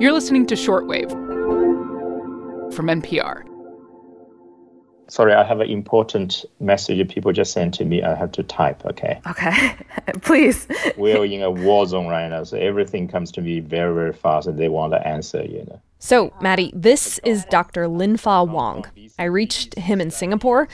You're listening to Shortwave from NPR. Sorry, I have an important message people just sent to me. I have to type, okay? Okay, please. We're in a war zone right now, so everything comes to me very, very fast, and they want to answer, you know. So, Maddie, this is Dr. Linfa Wang. I reached him in Singapore.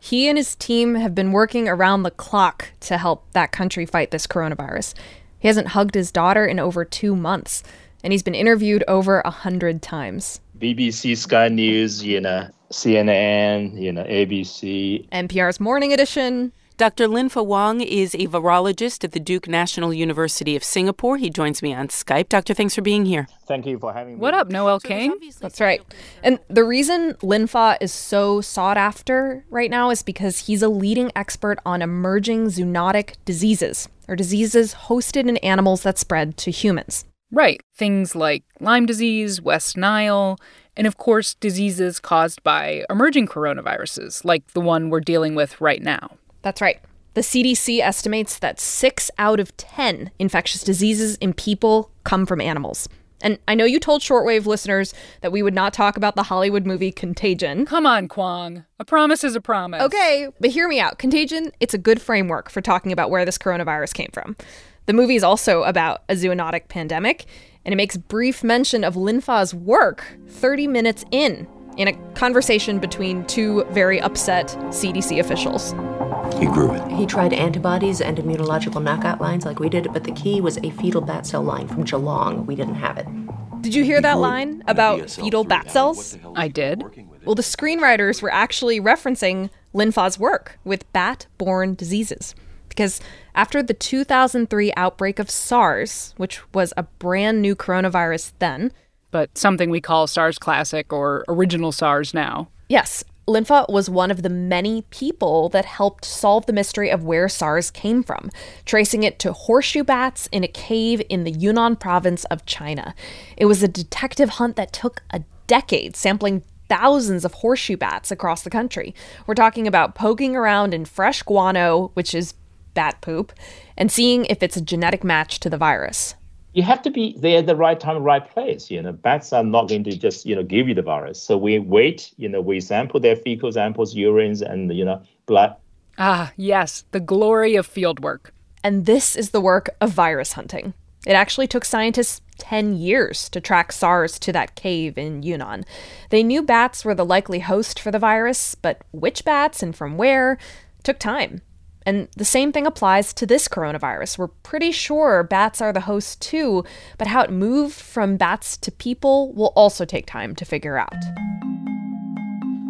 He and his team have been working around the clock to help that country fight this coronavirus. He hasn't hugged his daughter in over two months, and he's been interviewed over a hundred times. BBC, Sky News, you know, CNN, you know, ABC. NPR's Morning Edition. Dr. Linfa Wang is a virologist at the Duke National University of Singapore. He joins me on Skype. Doctor, thanks for being here. Thank you for having me. What up, Noel King? That's right. And the reason Linfa is so sought after right now is because he's a leading expert on emerging zoonotic diseases, or diseases hosted in animals that spread to humans. Right. Things like Lyme disease, West Nile, and of course, diseases caused by emerging coronaviruses, like the one we're dealing with right now. That's right. The CDC estimates that six out of 10 infectious diseases in people come from animals. And I know you told shortwave listeners that we would not talk about the Hollywood movie Contagion. Come on, Kwong. A promise is a promise. Okay, but hear me out. Contagion, it's a good framework for talking about where this coronavirus came from. The movie is also about a zoonotic pandemic, and it makes brief mention of Linfa's work 30 minutes in, in a conversation between two very upset CDC officials. He grew it. He tried antibodies and immunological knockout lines like we did, but the key was a fetal bat cell line from Geelong. We didn't have it. Did you hear that line about fetal bat cells? I did. Well, the screenwriters were actually referencing Linfa's work with bat borne diseases. Because after the 2003 outbreak of SARS, which was a brand new coronavirus then, but something we call SARS Classic or Original SARS now. Yes, Linfa was one of the many people that helped solve the mystery of where SARS came from, tracing it to horseshoe bats in a cave in the Yunnan province of China. It was a detective hunt that took a decade, sampling thousands of horseshoe bats across the country. We're talking about poking around in fresh guano, which is bat poop, and seeing if it's a genetic match to the virus you have to be there at the right time, right place. You know, bats are not going to just you know give you the virus. So we wait. You know, we sample their fecal samples, urines, and you know blood. Ah, yes, the glory of fieldwork. And this is the work of virus hunting. It actually took scientists 10 years to track SARS to that cave in Yunnan. They knew bats were the likely host for the virus, but which bats and from where took time. And the same thing applies to this coronavirus. We're pretty sure bats are the host too, but how it moved from bats to people will also take time to figure out.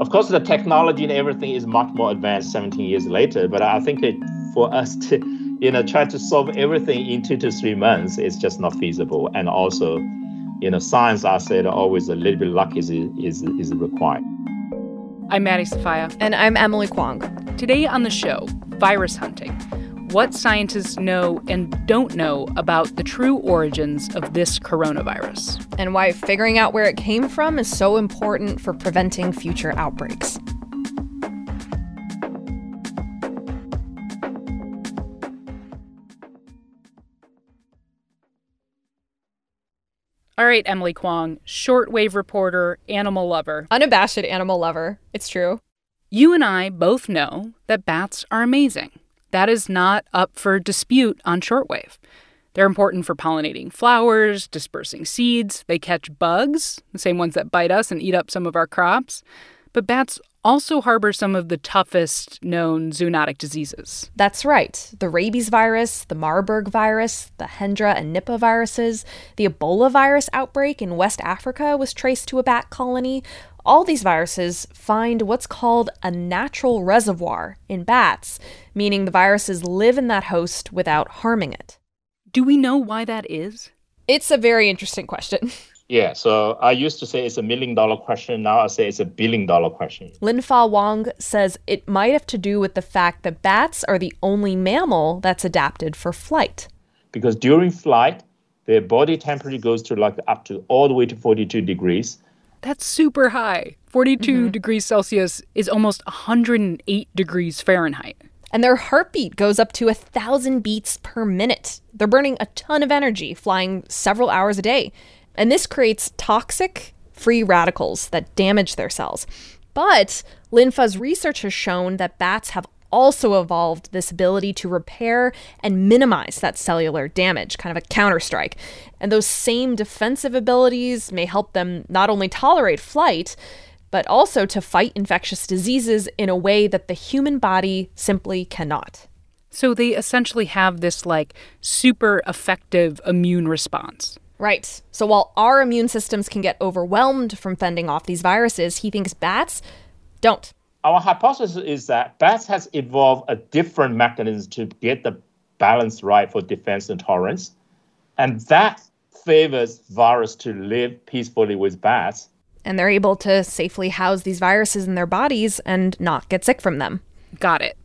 Of course, the technology and everything is much more advanced 17 years later, but I think it, for us to you know, try to solve everything in two to three months is just not feasible. And also, you know, science, I said, always a little bit luck is, is, is required. I'm Maddie Sofia. And I'm Emily Kwong. Today on the show, virus hunting. What scientists know and don't know about the true origins of this coronavirus. And why figuring out where it came from is so important for preventing future outbreaks. All right, Emily Kwong, shortwave reporter, animal lover. Unabashed animal lover. It's true. You and I both know that bats are amazing. That is not up for dispute on shortwave. They're important for pollinating flowers, dispersing seeds. They catch bugs, the same ones that bite us and eat up some of our crops. But bats also harbor some of the toughest known zoonotic diseases. That's right. The rabies virus, the Marburg virus, the Hendra and Nipah viruses, the Ebola virus outbreak in West Africa was traced to a bat colony. All these viruses find what's called a natural reservoir in bats, meaning the viruses live in that host without harming it. Do we know why that is? It's a very interesting question. Yeah, so I used to say it's a million dollar question. Now I say it's a billion dollar question. Linfa Wang says it might have to do with the fact that bats are the only mammal that's adapted for flight. Because during flight, their body temperature goes to like up to all the way to 42 degrees. That's super high. 42 mm-hmm. degrees Celsius is almost 108 degrees Fahrenheit. And their heartbeat goes up to a thousand beats per minute. They're burning a ton of energy, flying several hours a day. And this creates toxic free radicals that damage their cells. But Linfa's research has shown that bats have also evolved this ability to repair and minimize that cellular damage, kind of a counterstrike. And those same defensive abilities may help them not only tolerate flight, but also to fight infectious diseases in a way that the human body simply cannot. So they essentially have this like super effective immune response. Right. So while our immune systems can get overwhelmed from fending off these viruses, he thinks bats don't. Our hypothesis is that bats has evolved a different mechanism to get the balance right for defense and tolerance. And that favors virus to live peacefully with bats. And they're able to safely house these viruses in their bodies and not get sick from them. Got it.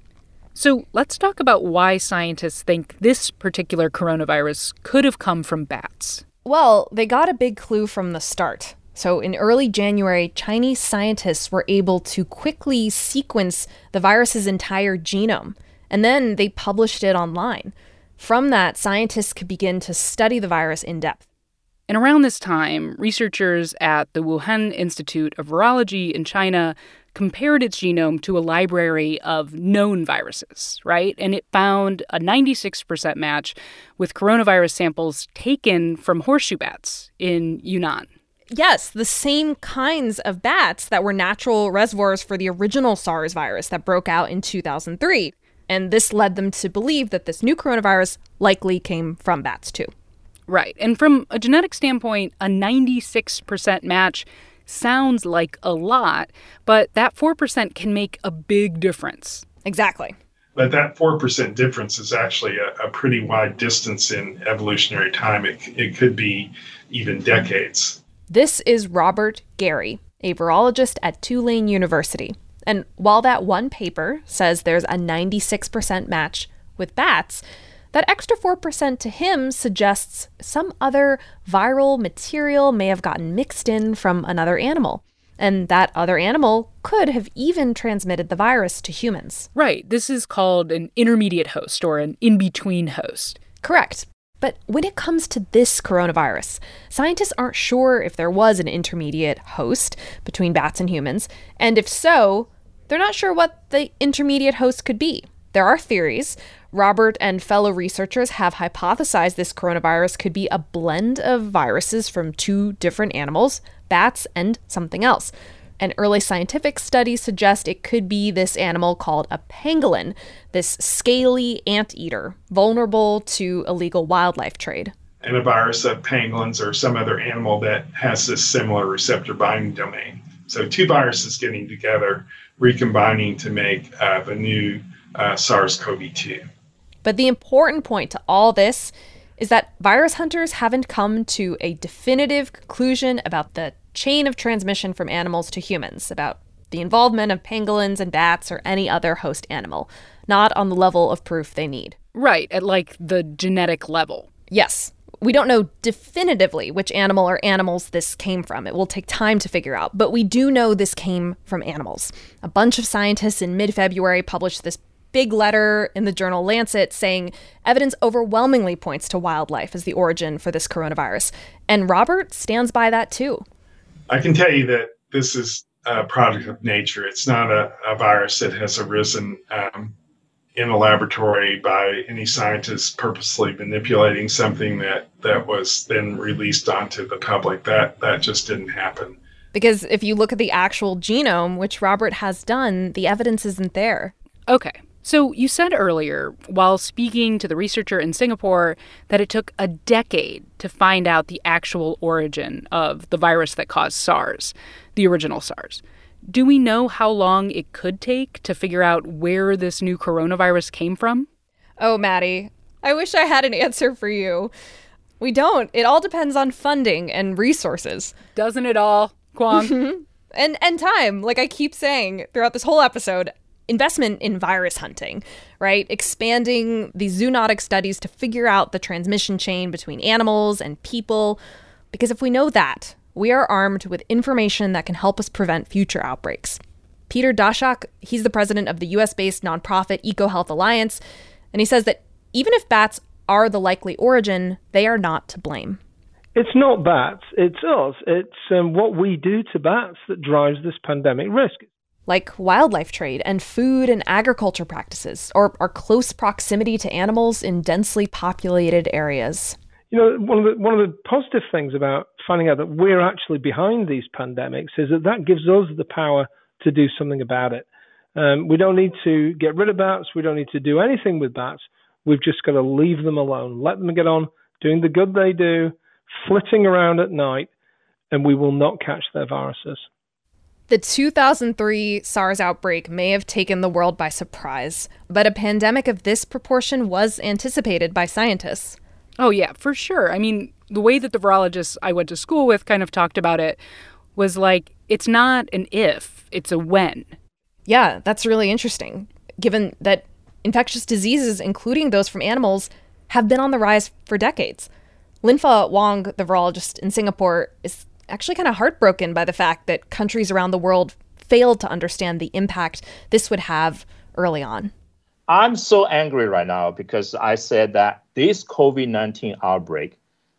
So let's talk about why scientists think this particular coronavirus could have come from bats. Well, they got a big clue from the start. So, in early January, Chinese scientists were able to quickly sequence the virus's entire genome, and then they published it online. From that, scientists could begin to study the virus in depth. And around this time, researchers at the Wuhan Institute of Virology in China compared its genome to a library of known viruses, right? And it found a 96% match with coronavirus samples taken from horseshoe bats in Yunnan. Yes, the same kinds of bats that were natural reservoirs for the original SARS virus that broke out in 2003. And this led them to believe that this new coronavirus likely came from bats too. Right. And from a genetic standpoint, a 96% match sounds like a lot, but that 4% can make a big difference. Exactly. But that 4% difference is actually a, a pretty wide distance in evolutionary time. It, it could be even decades. This is Robert Garry, a virologist at Tulane University. And while that one paper says there's a 96% match with bats, that extra 4% to him suggests some other viral material may have gotten mixed in from another animal. And that other animal could have even transmitted the virus to humans. Right. This is called an intermediate host or an in between host. Correct. But when it comes to this coronavirus, scientists aren't sure if there was an intermediate host between bats and humans, and if so, they're not sure what the intermediate host could be. There are theories. Robert and fellow researchers have hypothesized this coronavirus could be a blend of viruses from two different animals, bats and something else. And early scientific studies suggest it could be this animal called a pangolin, this scaly anteater, vulnerable to illegal wildlife trade. And a virus of pangolins or some other animal that has this similar receptor binding domain. So, two viruses getting together, recombining to make uh, the new uh, SARS CoV 2. But the important point to all this is that virus hunters haven't come to a definitive conclusion about the chain of transmission from animals to humans, about the involvement of pangolins and bats or any other host animal, not on the level of proof they need. Right, at like the genetic level. Yes. We don't know definitively which animal or animals this came from. It will take time to figure out, but we do know this came from animals. A bunch of scientists in mid February published this big letter in the journal Lancet saying evidence overwhelmingly points to wildlife as the origin for this coronavirus. And Robert stands by that too. I can tell you that this is a product of nature. It's not a, a virus that has arisen um, in a laboratory by any scientist purposely manipulating something that, that was then released onto the public. That that just didn't happen. Because if you look at the actual genome, which Robert has done, the evidence isn't there. Okay. So, you said earlier, while speaking to the researcher in Singapore, that it took a decade to find out the actual origin of the virus that caused SARS, the original SARS. Do we know how long it could take to figure out where this new coronavirus came from? Oh, Maddie, I wish I had an answer for you. We don't. It all depends on funding and resources. Doesn't it all, Kwong? and and time. Like I keep saying throughout this whole episode, investment in virus hunting, right? Expanding the zoonotic studies to figure out the transmission chain between animals and people. Because if we know that, we are armed with information that can help us prevent future outbreaks. Peter Daszak, he's the president of the US based nonprofit EcoHealth Alliance, and he says that even if bats are the likely origin, they are not to blame. It's not bats, it's us. It's um, what we do to bats that drives this pandemic risk. Like wildlife trade and food and agriculture practices, or our close proximity to animals in densely populated areas. You know, one of the one of the positive things about finding out that we're actually behind these pandemics is that that gives us the power to do something about it. Um, we don't need to get rid of bats. We don't need to do anything with bats. We've just got to leave them alone, let them get on doing the good they do, flitting around at night, and we will not catch their viruses. The 2003 SARS outbreak may have taken the world by surprise, but a pandemic of this proportion was anticipated by scientists. Oh, yeah, for sure. I mean, the way that the virologists I went to school with kind of talked about it was like it's not an if, it's a when. Yeah, that's really interesting, given that infectious diseases, including those from animals, have been on the rise for decades. Linfa Wang, the virologist in Singapore, is actually kind of heartbroken by the fact that countries around the world failed to understand the impact this would have early on. I'm so angry right now because I said that this COVID 19 outbreak,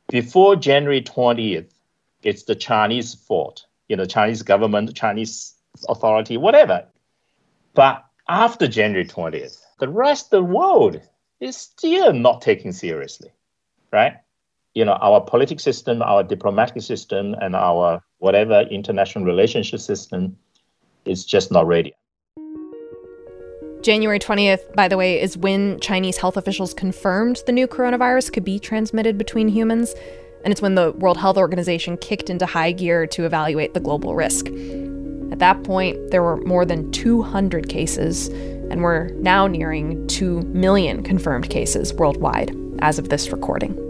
before January 20th, it's the Chinese fault, you know, Chinese government, Chinese authority, whatever. But after January 20th, the rest of the world is still not taken seriously, right? You know, our political system, our diplomatic system, and our whatever international relationship system is just not ready. January 20th, by the way, is when Chinese health officials confirmed the new coronavirus could be transmitted between humans. And it's when the World Health Organization kicked into high gear to evaluate the global risk. At that point, there were more than 200 cases, and we're now nearing 2 million confirmed cases worldwide as of this recording.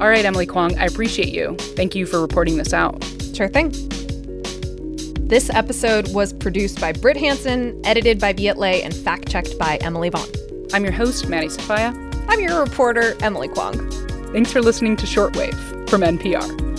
All right, Emily Kwong, I appreciate you. Thank you for reporting this out. Sure thing. This episode was produced by Brit Hanson, edited by Viet Le, and fact checked by Emily Vaughn. I'm your host, Maddie Sofia. I'm your reporter, Emily Kwong. Thanks for listening to Shortwave from NPR.